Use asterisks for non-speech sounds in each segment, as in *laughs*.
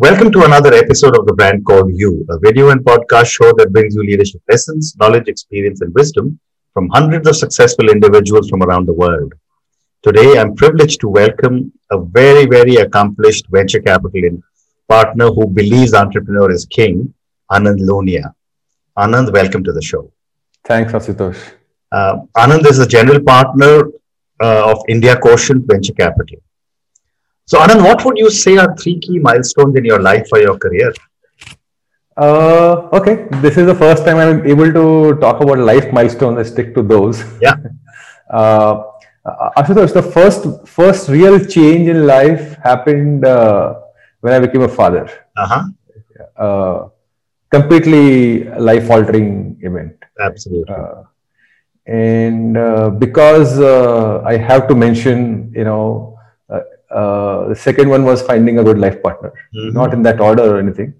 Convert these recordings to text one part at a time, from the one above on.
Welcome to another episode of the brand called You, a video and podcast show that brings you leadership lessons, knowledge, experience, and wisdom from hundreds of successful individuals from around the world. Today, I'm privileged to welcome a very, very accomplished venture capital partner who believes entrepreneur is king, Anand Lunia. Anand, welcome to the show. Thanks, Ashutosh. Uh, Anand is a general partner uh, of India Quotient Venture Capital. So, Anand, what would you say are three key milestones in your life or your career? Uh, okay, this is the first time I'm able to talk about life milestones. I stick to those. Yeah. *laughs* uh, Ashutosh, the first first real change in life happened uh, when I became a father. Uh-huh. Uh, completely life altering event. Absolutely. Uh, and uh, because uh, I have to mention, you know, uh, the second one was finding a good life partner. Mhm. Not in that order or anything.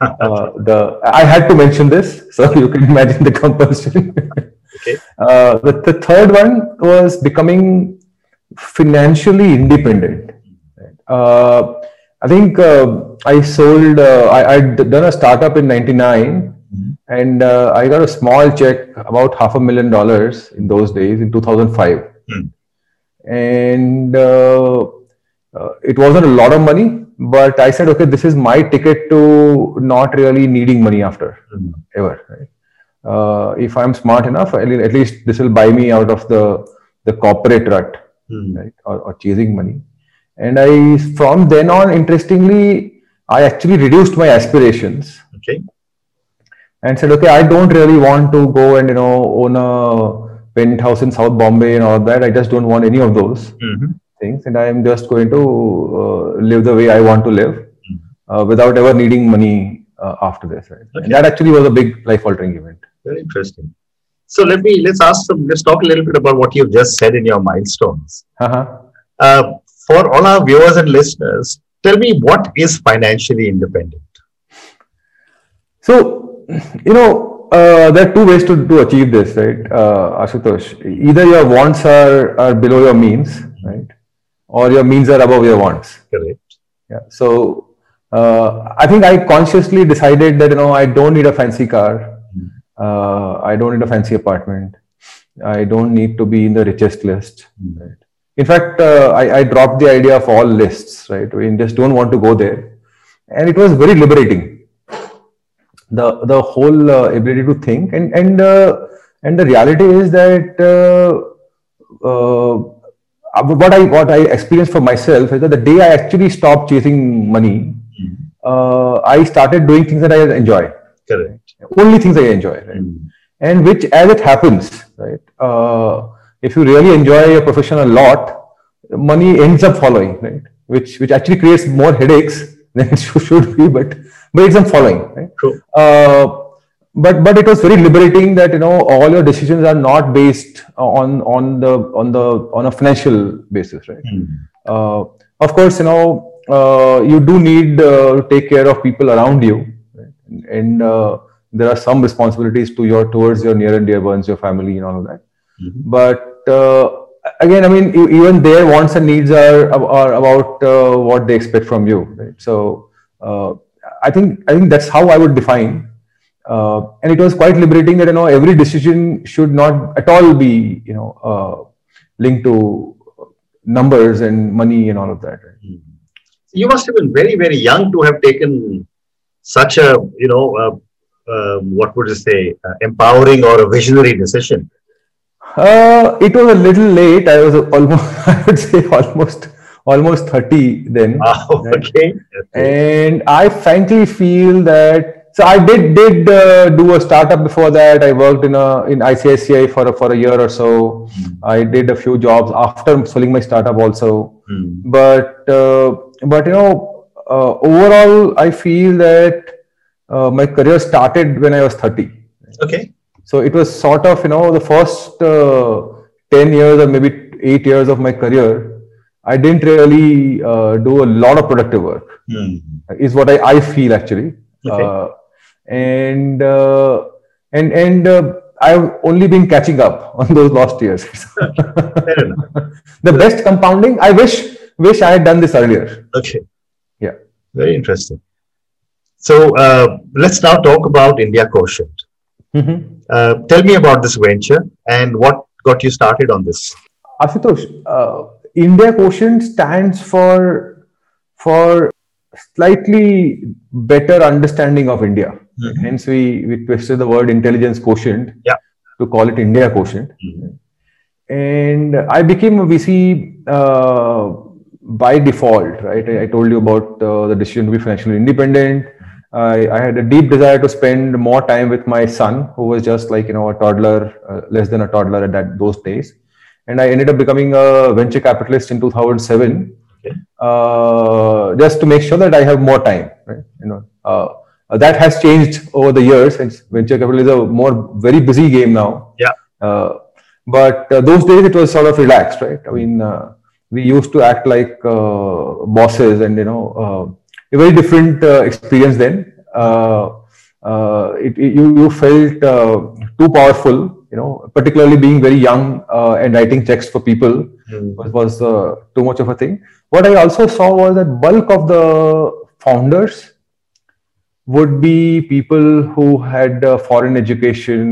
Uh, the I had to mention this, so you can imagine the compulsion. *laughs* Okay. Uh, the, the third one was becoming financially independent. Uh, I think uh, I sold. Uh, I I'd done a startup in '99, Mhm. and uh, I got a small check about half a million dollars in those days in 2005, Hmm. and uh, it wasn't a lot of money, but I said, okay, this is my ticket to not really needing money after Mhm. ever. Right? Uh, if I'm smart enough, at le- at least this will buy me out of the the corporate rut, Mhm. right, or, or chasing money. And I, from then on, interestingly, I actually reduced my aspirations Okay. and said, okay, I don't really want to go and you know own a penthouse in South Bombay and all that. I just don't want any of those Mhm. Things, and I am just going to uh, live the way I want to live Mhm. uh, without ever needing money uh, after this. Right? Okay. And that actually was a big life-altering event. Very interesting. So let me let's ask some. Let's talk a little bit about what you've just said in your milestones. Uh-huh. Uh, for all our viewers and listeners, tell me what is financially independent. So, you know, uh, there are two ways to, to achieve this, right, uh, Ashutosh? Either your wants are, are below your means, right, or your means are above your wants. Correct. Yeah. So, uh, I think I consciously decided that you know I don't need a fancy car, uh, I don't need a fancy apartment, I don't need to be in the richest list. Right. In fact, uh, I, I dropped the idea of all lists, right? We just don't want to go there, and it was very liberating the the whole uh, ability to think and and uh, and the reality is that uh, uh, what I what I experienced for myself is that the day I actually stopped chasing money, Mhm. uh, I started doing things that I enjoy, Correct. only things I enjoy, right? Mhm. And which, as it happens, right? Uh, if you really enjoy your profession a lot, money ends up following, right? Which which actually creates more headaches *laughs* than it should, be, but but it's up following, right? True. Uh, but but it was very liberating that you know all your decisions are not based on on the on the on a financial basis, right? Mhm. Uh, of course, you know uh, you do need uh, to take care of people around you, right? and uh, there are some responsibilities to your towards your near and dear ones, your family, and all of that. Mhm. But uh, again, I mean, even their wants and needs are are about uh, what they expect from you, right? So uh, I think I think that's how I would define. Uh, and it was quite liberating that you know every decision should not at all be you know uh, linked to numbers and money and all of that. Right? Mhm. You must have been very, very young to have taken such a, you know, uh, uh, what would you say, uh, empowering or a visionary decision. Uh, it was a little late. I was almost, *laughs* I would say, almost, almost thirty then. Ah, Right. *laughs* okay. and I frankly feel that. So I did did uh, do a startup before that. I worked in a in ICICI for a, for a year or so. Mhm. I did a few jobs after selling my startup also. Mhm. But uh, but you know, uh, overall, I feel that uh, my career started when I was thirty. Okay. So it was sort of, you know, the first uh, 10 years or maybe eight years of my career, I didn't really uh, do a lot of productive work, Mhm. is what I, I feel actually. Okay. And uh, and and uh, I've only been catching up on those lost years. *laughs* The best compounding, I wish wish I had done this earlier. Okay. Yeah. Very interesting. So uh, let's now talk about India Quotient. Mm-hmm. Uh, tell me about this venture and what got you started on this. Ashutosh, uh, India Quotient stands for for slightly better understanding of India. Mhm. Hence, we, we twisted the word intelligence quotient Yeah. to call it India quotient. Mhm. And I became a VC uh, by default, right? I, I told you about uh, the decision to be financially independent. I, I had a deep desire to spend more time with my son, who was just like you know a toddler, uh, less than a toddler at that those days. And I ended up becoming a venture capitalist in 2007, Okay. uh, just to make sure that I have more time. Right? You know, uh, that has changed over the years. Since venture capital is a more very busy game now. Yeah. Uh, but uh, those days it was sort of relaxed, right? I mean, uh, we used to act like uh, bosses, and you know, uh, a very different uh, experience then. Uh, uh, it, it- you you felt uh, too powerful, you know, particularly being very young uh, and writing checks for people Mhm. was, was uh, too much of a thing. What I also saw was that bulk of the founders would be people who had uh, foreign education,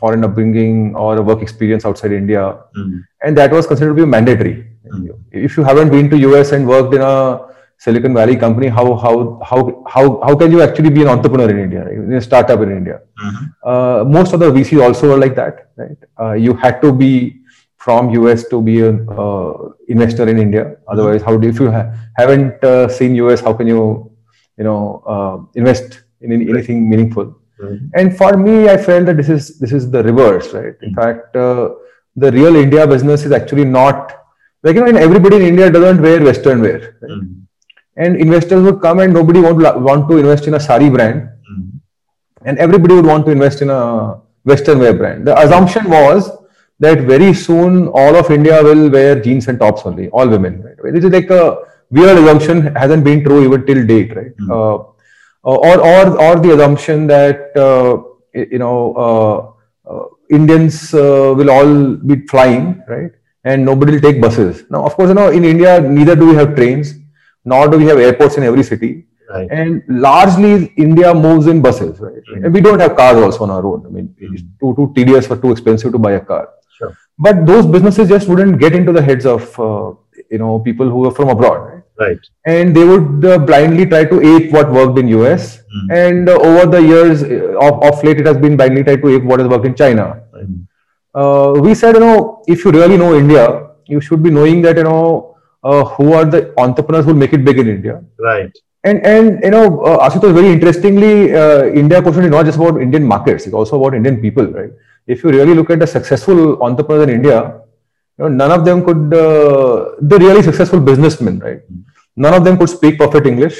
foreign upbringing, or a work experience outside India, Mhm. and that was considered to be mandatory. Mm. If you haven't been to US and worked in a Silicon Valley company, how how how how how can you actually be an entrepreneur in India, in a startup in India? Mhm. uh, most of the VCs also were like that, right? Uh, you had to be from US to be an uh, investor in India. Otherwise, how do if you ha- haven't uh, seen US, how can you, you know, uh, invest in any, anything meaningful? Mhm. And for me, I felt that this is this is the reverse, right? In fact, uh, the real India business is actually not like you know, everybody in India doesn't wear Western wear, right? Mhm. and investors would come and nobody would want to invest in a sari brand Mhm. and everybody would want to invest in a Western wear brand. The assumption was that very soon all of India will wear jeans and tops only, all women. Right? Which is like a weird assumption, hasn't been true even till date, right? Mm. Uh, or or or the assumption that uh, you know uh, uh, Indians uh, will all be flying, right? And nobody will take buses. Now, of course, you know in India neither do we have trains, nor do we have airports in every city Right. and largely India moves in buses, right? Mhm. And we don't have cars also on our own. I mean, it's Mhm. too too tedious or too expensive to buy a car. Sure. But those businesses just wouldn't get into the heads of uh, you know people who are from abroad, right? And they would uh, blindly try to ape what worked in US. Mhm. And uh, over the years, uh, of, of late, it has been blindly tried to ape what has worked in China. Mhm. Uh, we said, you know, if you really know India, you should be knowing that, you know, uh, who are the entrepreneurs who make it big in India. Right. And and you know, uh, Ashutosh, very interestingly, uh, India quotient is not just about Indian markets; it's also about Indian people, right? If you really look at the successful entrepreneurs in India, you know, none of them could uh, the really successful businessmen, right? None of them could speak perfect English.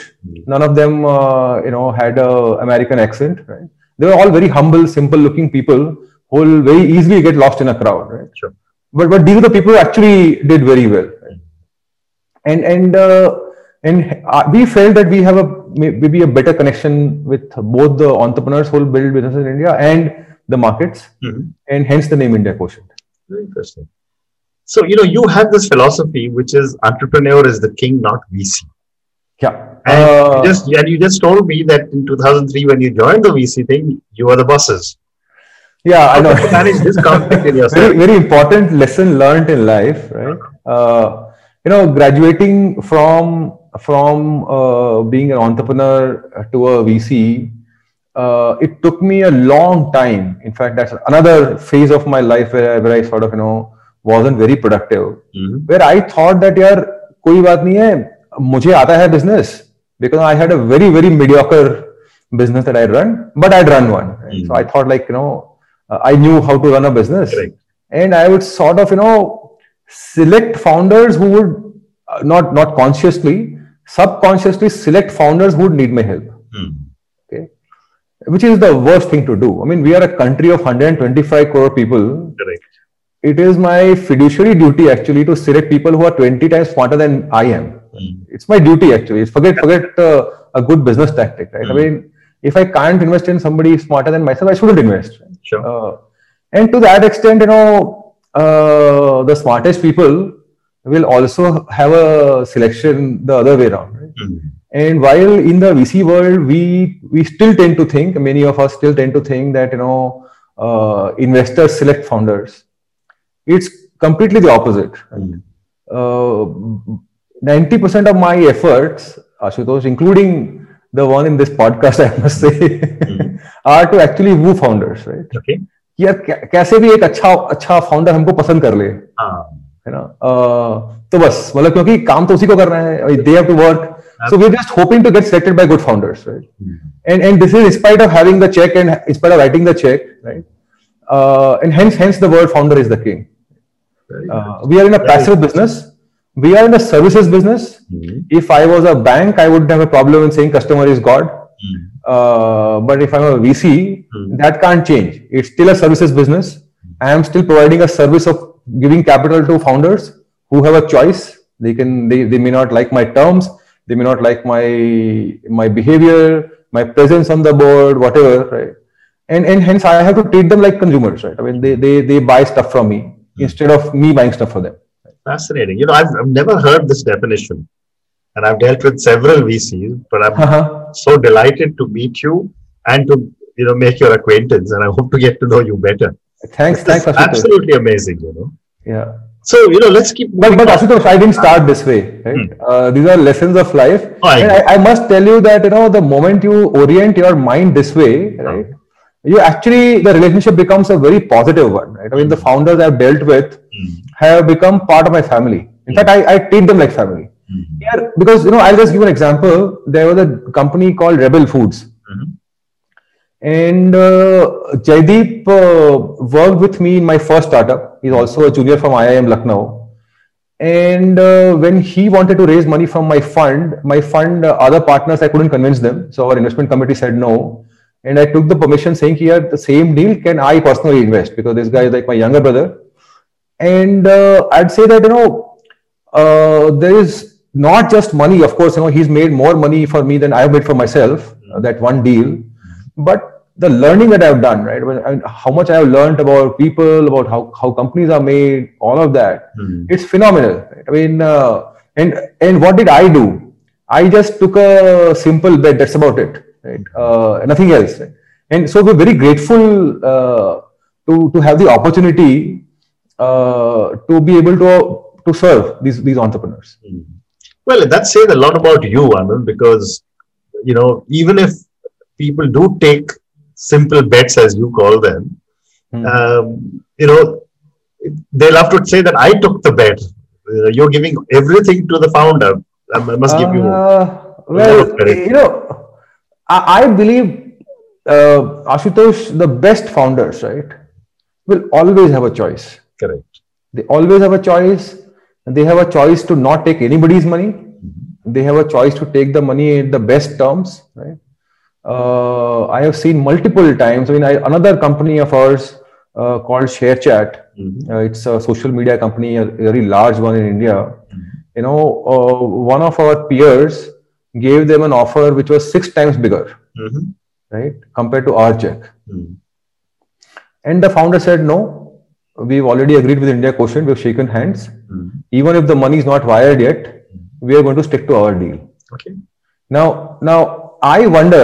None of them, uh, you know, had a American accent, right? They were all very humble, simple-looking people who will very easily get lost in a crowd, right? Sure. But but these are the people who actually did very well, right? and and uh, and uh, we felt that we have a maybe a better connection with both the entrepreneurs who will build businesses in India and the markets, Mhm. and hence the name India Quotient. Very interesting. So, you know, you have this philosophy, which is entrepreneur is the king, not VC. Yeah. And Uh, you just and you just told me that in 2003, when you joined the VC thing, you were the bosses. yeah, I know. How manage this conflict in *laughs* yourself? very very important lesson learned in life, right? Uh, you know, graduating from from uh, being an entrepreneur to a VC, uh, it took me a long time. In fact, that's another phase of my life where I, where I sort of you know wasn't very productive. Mhm. where I thought that यार कोई बात नहीं है मुझे आता है business because I had a very very mediocre business that I run but I'd run one right? Mm. so I thought like you know uh, I knew how to run a business Correct. and I would sort of you know select founders who would uh, not not consciously subconsciously select founders who would need my help Mhm. okay which is the worst thing to do I mean we are a country of 125 crore people Correct. it is my fiduciary duty actually to select people who are 20 times smarter than I am. Mhm. It's my duty actually. It's forget forget uh, a good business tactic, right? I Mm. mean, if I can't invest in somebody smarter than myself, I shouldn't invest. right? Sure. Uh, and to that extent, you know, uh, the smartest people will also have a selection the other way around. Right? Mhm. And while in the VC world, we we still tend to think, many of us still tend to think that you know uh, investors select founders It's completely the opposite. Uh, ninety percent of my efforts, Ashutosh, including the one in this podcast, *laughs* I must say, are to actually woo founders, right? Okay. कि यार कै- कैसे भी एक अच्छा अच्छा founder हमको पसंद कर ले हाँ. है ना अ, तो बस मतलब क्योंकि काम तो उसी को करना है they have to work so we're just hoping to get selected by good founders right and and this is in spite of having the check and in spite of writing the check right uh, and hence hence the word founder is the king Very uh, we are in a passive business. We are in a services business. Mhm. if i was a bank i wouldn't have a problem in saying customer is god. Uh, but if i'm a vc that can't change. It's still a services business. I am still providing a service of giving capital to founders who have a choice. They can they, they may not like my terms. They may not like my my behavior my presence on the board whatever right? And and hence i have to treat them like consumers right? I mean they they, they buy stuff from me instead of me buying stuff for them Fascinating. You know, I've, I've never heard this definition. And I've dealt with several VCs, but I'm uh-huh. so delighted to meet you and to, you know, make your acquaintance. And I hope to get to know you better. thanks This thanks is Ashutosh. absolutely amazing, you know. yeah So, you know, let's keep But, but. Ashutosh, I didn't start this way. Right? Uh, these are lessons of life. Oh, I. I, I must tell you that you know the moment you orient your mind this way, right, you actually the relationship becomes a very positive one. Right? I mean, the founders I've dealt with have become part of my family. In fact, I, I treat them like family. Here, because you know, I'll just give an example. There was a company called Rebel Foods. Mhm. And uh, Jaideep uh, worked with me in my first startup. He's also a junior from IIM Lucknow. And uh, when he wanted to raise money from my fund, my fund, uh, other partners, I couldn't convince them. So our investment committee said no. And I took the permission saying, here, the same deal, can I personally invest? Because this guy is like my younger brother. And uh, I'd say that, you know, uh, there is not just money. Of course, you know, he's made more money for me than I've made for myself, uh, that one deal. But the learning that I've done, right? When, and how much I have learned about people, about how, how companies are made, all of that, it's phenomenal. Right? I mean, uh, and and what did I do? I just took a simple bet. That's about it, right? Uh, nothing else. Right? And so we're very grateful uh, to to have the opportunity uh, to be able to to serve these these entrepreneurs. Well, that says a lot about you, Anand, because, you know, even if people do take simple bets, as you call them, Hmm. um, you know, they'll have to say that I took the bet. Uh, you're giving everything to the founder. I must give you. Uh, well, you know, I, I believe uh, Ashutosh, the best founders, right, will always have a choice. Correct. They always have a choice. They have a choice to not take anybody's money. They have a choice to take the money at the best terms, right? Uh, I have seen multiple times. I mean, I, another company of ours uh, called ShareChat. Mhm. Uh, it's a social media company, a very large one in India. You know, uh, one of our peers gave them an offer which was six times bigger, Mhm. right, compared to our check. Mhm. And the founder said, no, we've already agreed with India Quotient, we've shaken hands. Mhm. Even if the money is not wired yet, we are going to stick to our deal. Okay. Now, now I wonder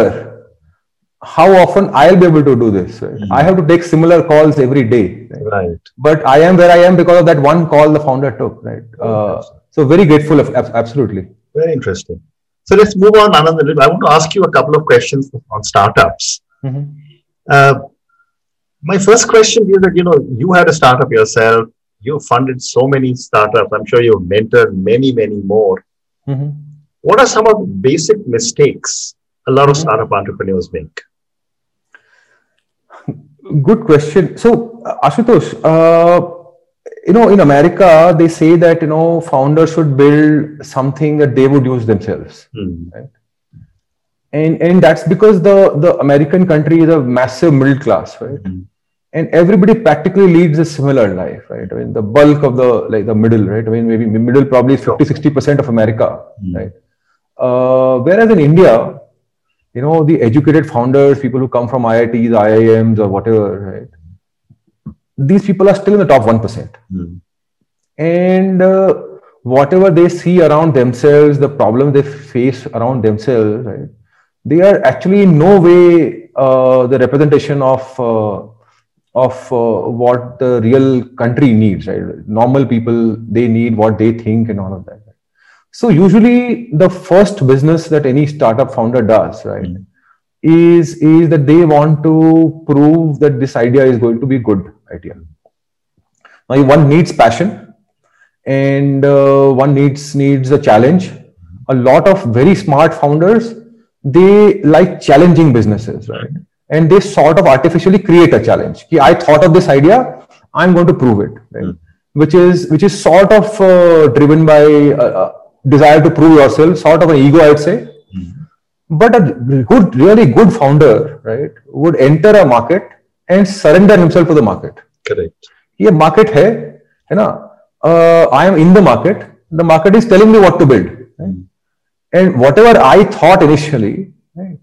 how often I'll be able to do this. right? I have to take similar calls every day. right? Right. But I am where I am because of that one call the founder took, right? Uh, so very grateful absolutely. Very interesting. So let's move on, Anand. I want to ask you a couple of questions on startups. Uh, my first question is that you know you had a startup yourself. You funded so many startups. I'm sure you've mentored many, many more. Mhm. What are some of the basic mistakes a lot of startup entrepreneurs make? Good question. So, uh, Ashutosh, uh, you know, in America, they say that, you know, founders should build something that they would use themselves. Hmm. And, and that's because the, the American country is a massive middle class, right? Mhm. And everybody practically leads a similar life, right? I mean, the bulk of the, like the middle, right? I mean, maybe middle probably is 50, 60% of America, Hmm. right? Uh, whereas in India, you know, the educated founders, people who come from IITs, IIMs, or whatever, right? These people are still in the top 1%. Hmm. And uh, whatever they see around themselves, the problem they face around themselves, right? They are actually in no way uh, the representation of uh, of uh, what the real country needs, right? Normal people they need what they think and all of that. So usually the first business that any startup founder does, right, mm-hmm. is is that they want to prove that this idea is going to be good idea. Now one needs passion, and uh, one needs needs a challenge. A lot of very smart founders they like challenging businesses, right? And they sort of artificially create a challenge. I thought of this idea, I'm going to prove it, right? Mm. Which is which is sort of uh, driven by uh, desire to prove yourself, sort of an ego, I'd say. Mm-hmm. But a good, really good founder, right, would enter a market and surrender himself to the market. Correct. ये market है, है ना? Uh, I am in the market. The market is telling me what to build. Right? Mm-hmm. And whatever I thought initially, right,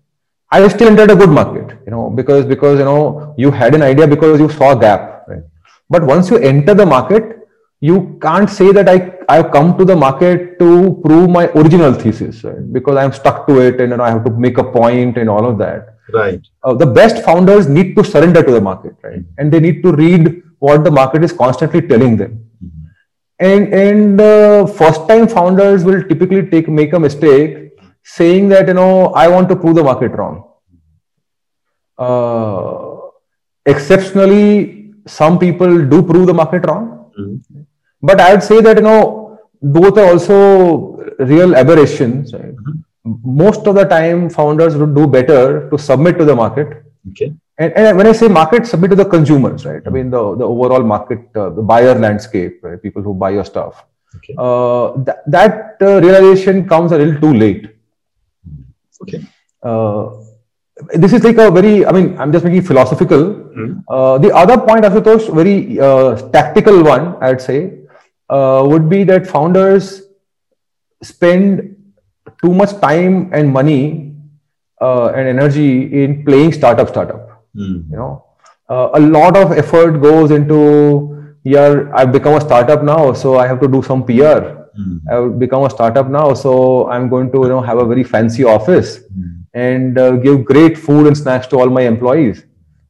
I still entered a good market, you know, because because you know you had an idea because you saw a gap, right? But once you enter the market, you can't say that I, I've come to the market to prove my original thesis, right? Because I'm stuck to it and you know, I have to make a point and all of that. Right. Uh, the best founders need to surrender to the market, right? Mm-hmm. And they need to read what the market is constantly telling them. Mm-hmm. And and uh, first time founders will typically take make a mistake saying that you know I want to prove the market wrong. Uh, exceptionally, some people do prove the market wrong. Mm-hmm but I would say that you know both are also real aberrations. Right? Most of the time, founders would do better to submit to the market. Okay. And, and when I say market, submit to the consumers, right? I mean the, the overall market, uh, the buyer landscape, right? People who buy your stuff. Okay. Uh, th- that uh, realization comes a little too late. Okay. Uh, this is like a very, I mean, I'm just making philosophical. Mm-hmm. Uh, the other point, Ashutosh, very uh, tactical one, I'd say, uh, would be that founders spend too much time and money uh, and energy in playing startup startup mm. you know uh, a lot of effort goes into yeah i've become a startup now so i have to do some pr mm. i've become a startup now so i'm going to you know have a very fancy office mm. and uh, give great food and snacks to all my employees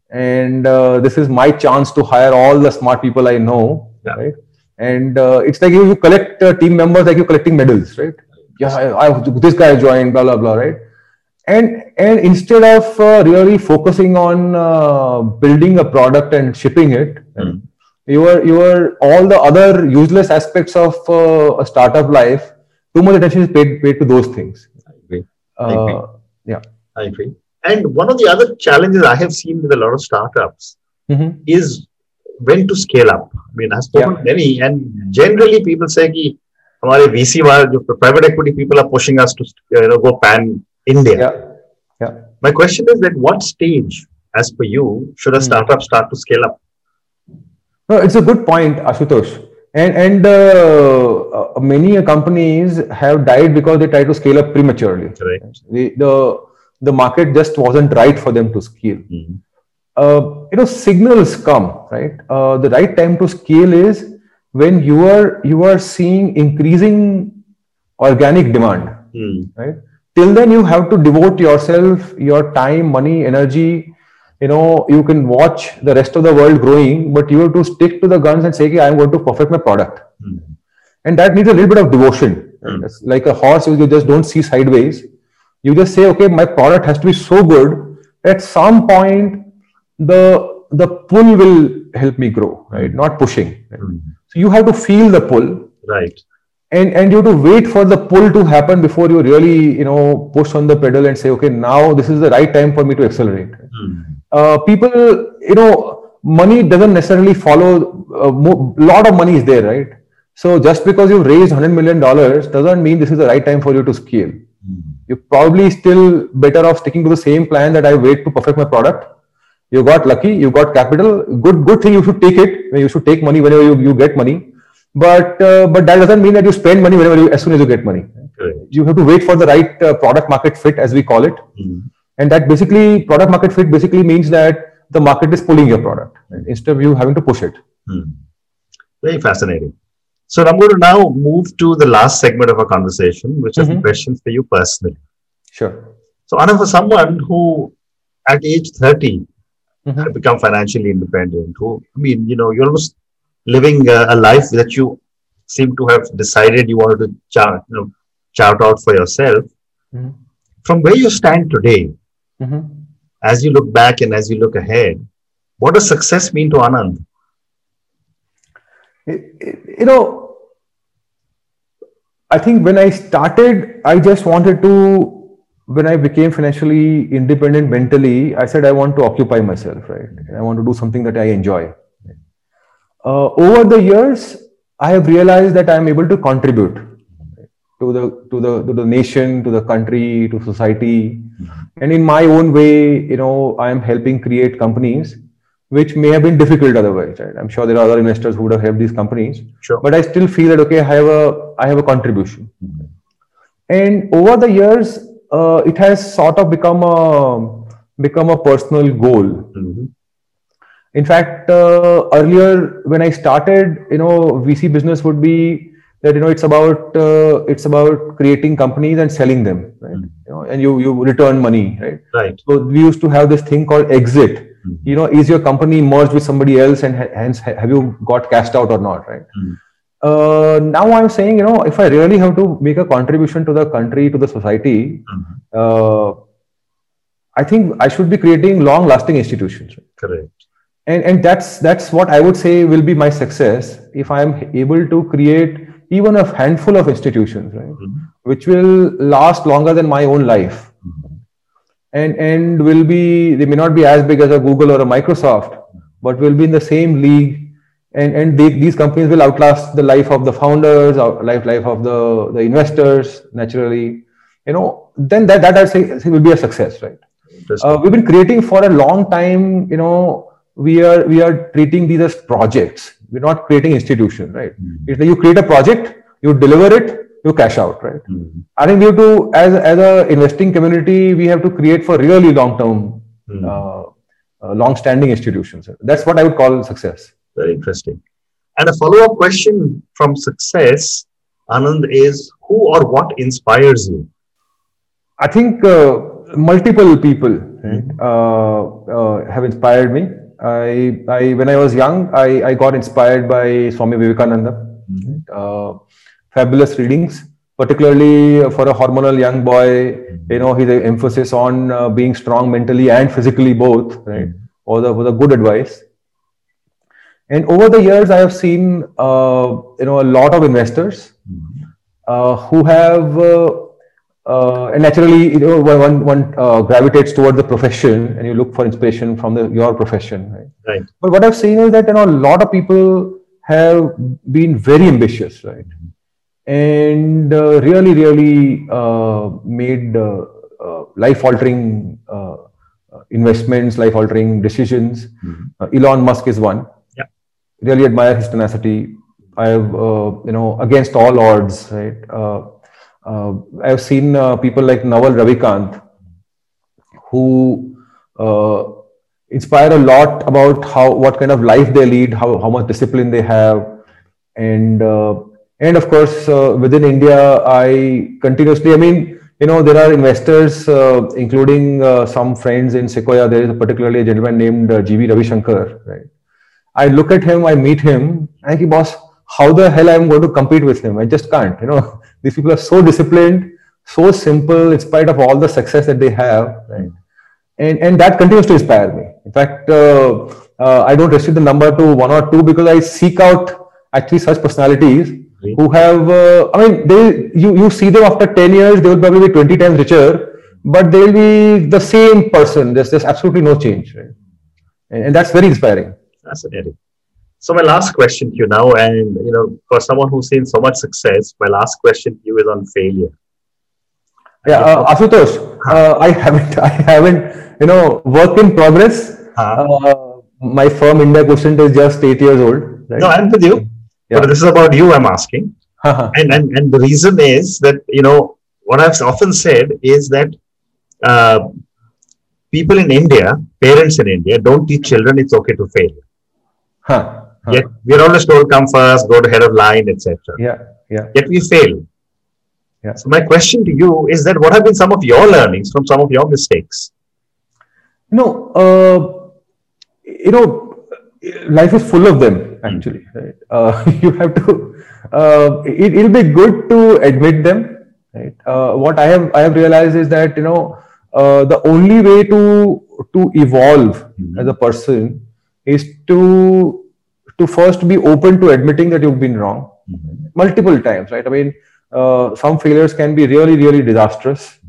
and uh, this is my chance to hire all the smart people i know yeah. right and uh, it's like you, you collect uh, team members like you're collecting medals right yeah I, I, this guy joined blah blah blah right and and instead of uh, really focusing on uh, building a product and shipping it mm. you are you are all the other useless aspects of uh, a startup life too much attention is paid paid to those things I agree. I agree. Uh, yeah i agree and one of the other challenges i have seen with a lot of startups mm-hmm. is when to scale up. I mean, I've spoken yeah. many, and generally people say हमारे VC वाले private equity people are pushing us to you know go pan India. Yeah. Yeah. My question is that what stage, as per you, should a hmm. startup start to scale up? No, it's a good point, Ashutosh. And and uh, uh, many companies have died because they try to scale up prematurely. Right. The, the the market just wasn't right for them to scale. Mm-hmm uh, you know signals come right uh, the right time to scale is when you are you are seeing increasing organic demand mm. right till then you have to devote yourself your time money energy you know you can watch the rest of the world growing but you have to stick to the guns and say okay, i'm going to perfect my product mm. and that needs a little bit of devotion mm. it's like a horse you just don't see sideways you just say okay my product has to be so good at some point the the pull will help me grow, right? Not pushing. Right? Mm-hmm. So you have to feel the pull, right? And and you have to wait for the pull to happen before you really you know push on the pedal and say, okay, now this is the right time for me to accelerate. Mm-hmm. Uh, people, you know, money doesn't necessarily follow. A uh, mo- lot of money is there, right? So just because you've raised hundred million dollars doesn't mean this is the right time for you to scale. Mm-hmm. You're probably still better off sticking to the same plan that I wait to perfect my product you got lucky you got capital good good thing you should take it you should take money whenever you, you get money but uh, but that doesn't mean that you spend money whenever you as soon as you get money right. you have to wait for the right uh, product market fit as we call it mm-hmm. and that basically product market fit basically means that the market is pulling your product right? instead of you having to push it mm. very fascinating So I'm going to now move to the last segment of our conversation, which is the Mhm. questions for you personally. Sure. So Anand, for someone who at age 30 Mhm. had become financially independent, who, I mean, you know, you're almost living a, a life that you seem to have decided you wanted to chart, you know, chart out for yourself. Mhm. From where you stand today, Mhm. as you look back and as you look ahead, what does success mean to Anand? It- it- you know, I think when I started, I just wanted to, when I became financially independent mentally, I said I want to occupy myself, right? I want to do something that I enjoy. Uh, over the years, I have realized that I am able to contribute to the to the to the nation, to the country, to society, and in my own way, you know, I am helping create companies which may have been difficult otherwise. Right? I'm sure there are other investors who would have helped these companies, Sure. but I still feel that okay, I have a I have a contribution. And over the years, uh, it has sort of become a become a personal goal. Mhm. In fact, uh, earlier when I started, you know, VC business would be that you know it's about uh, it's about creating companies and selling them, right? You know, and you you return money, right? Right. So we used to have this thing called exit. Mhm. You know, is your company merged with somebody else, and ha- hence ha- have you got cashed out or not, right? Uh, now I'm saying, you know, if I really have to make a contribution to the country, to the society, Mhm. uh, I think I should be creating long-lasting institutions Correct. and and that's that's what i would say will be my success if i am able to create even a handful of institutions right Mhm. which will last longer than my own life Mhm. and and will be they may not be as big as a google or a microsoft but will be in the same league and and they, these companies will outlast the life of the founders or life life of the the investors naturally. You know then that that i'd say will be a success right? Uh, we've been creating for a long time you know we are we are treating these as projects. We're not creating institutions right? Mhm. it's like you create a project you deliver it you cash out right? Mhm. i think we have to as as a investing community we have to create for really long term Mhm. uh, uh, long standing institutions. That's what i would call success Very interesting. And a follow up question from success, Anand, is who or what inspires you? I think uh, multiple people right, uh, uh, have inspired me. I, I, when I was young, I, I got inspired by Swami Vivekananda. Uh, fabulous readings, particularly for a hormonal young boy. You know, his emphasis on uh, being strong mentally and physically both. Right, was a, was a good advice. And over the years, I have seen uh, you know a lot of investors uh, who have uh, uh, and naturally you know one, one uh, gravitates toward the profession and you look for inspiration from the your profession right Right. but what i've seen is that you know a lot of people have been very ambitious right and uh, really really uh, made life altering investments life altering decisions Mhm. uh, elon musk is one. Really admire his tenacity i have uh, you know against all odds right uh, uh, I've seen uh, people like Naval Ravikant who uh, inspire a lot about how what kind of life they lead, how, how much discipline they have, and uh, and of course within India, I continuously. I mean, you know, there are investors, including some friends in Sequoia. There is a particularly a gentleman named uh, G.V. Ravishankar, right? I look at him, I meet him, and I think, boss, how the hell I'm going to compete with him? I just can't. You know, *laughs* these people are so disciplined, so simple, in spite of all the success that they have, right? And and that continues to inspire me. In fact, uh, uh, I don't restrict the number to one or two because I seek out actually such personalities Great. who have. Uh, I mean, they you you see them after ten years, they will probably be twenty times richer, but they will be the same person. There's there's absolutely no change, right? And, and that's very inspiring. Fascinating. So my last question to you now, and you know, for someone who's seen so much success, my last question to you is on failure. Yeah, uh, Ashutosh, uh, I haven't, *laughs* I haven't, you know, work in progress. Uh, my firm India Quotient is just eight years old. Right? no, I'm with you. Yeah. But this is about you. I'm asking, Haha. *laughs* and and and the reason is that you know what I've often said is that uh, people in India, parents in India, don't teach children it's okay to fail. Huh. Huh. Yet we're always told come first, go to head of line, etc. Yeah, yeah. Yet we fail. Yeah. So my question to you is that what have been some of your learnings from some of your mistakes? You know, uh, you know, life is full of them. Actually, right? *laughs* Uh, you have to. Uh, it, it'll be good to admit them. Right. Uh, what I have I have realized is that you know uh, the only way to to evolve Mhm. as a person is to to first be open to admitting that you've been wrong multiple times right? I mean uh, some failures can be really really disastrous.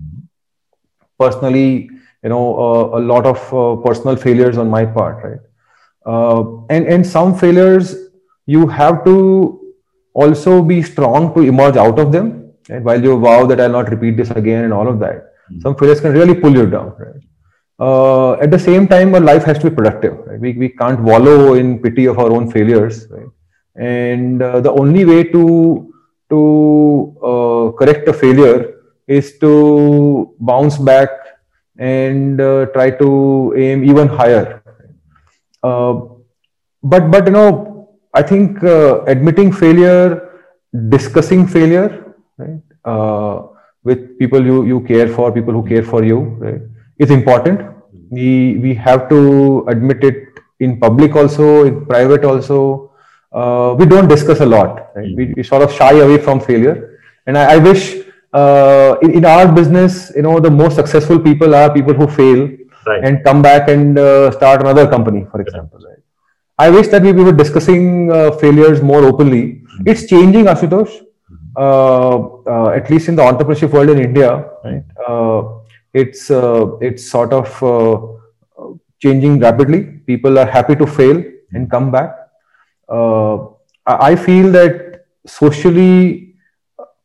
Personally you know uh, a lot of uh, personal failures on my part right? Uh, and and some failures you have to also be strong to emerge out of them right? while you vow that i'll not repeat this again and all of that. Mhm. some failures can really pull you down right uh, at the same time our life has to be productive right? we, we can't wallow in pity of our own failures right? and uh, the only way to to uh, correct a failure is to bounce back and uh, try to aim even higher uh, but but you know i think uh, admitting failure discussing failure right with people you you care for people who care for you right is important. We we have to admit it in public also in private also. Uh, we don't discuss a lot right? we, we sort of shy away from failure. And i, I wish uh, in, in our business you know the most successful people are people who fail Right. and come back and uh, start another company for example right? I wish that we, we were discussing uh, failures more openly. It's changing ashutosh. Uh, uh, at least in the entrepreneurship world in india right? Uh, it's uh, it's sort of uh, changing rapidly. People are happy to fail and come back. Uh, I feel that socially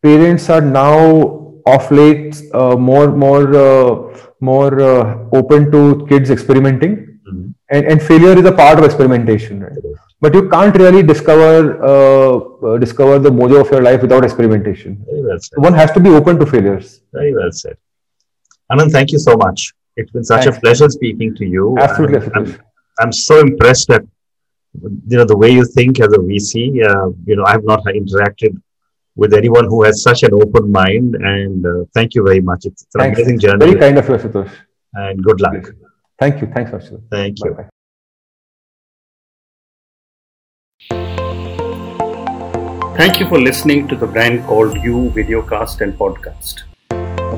parents are now of late uh, more more uh, more uh, open to kids experimenting. Mhm. and, and failure is a part of experimentation right? But you can't really discover uh, uh, discover the mojo of your life without experimentation. Very well said. one has to be open to failures. Very well said. Anand, thank you so much. It's been such a pleasure speaking to you. absolutely I'm, I'm, so impressed at you know the way you think as a VC. Uh, you know, I've not interacted with anyone who has such an open mind, and uh, thank you very much. It's an Thanks. amazing journey, very kind of you Ashutosh. and good luck. thank you thanks Ashutosh. Thank you. Bye-bye. Thank you for listening to the brand called You Videocast and Podcast, a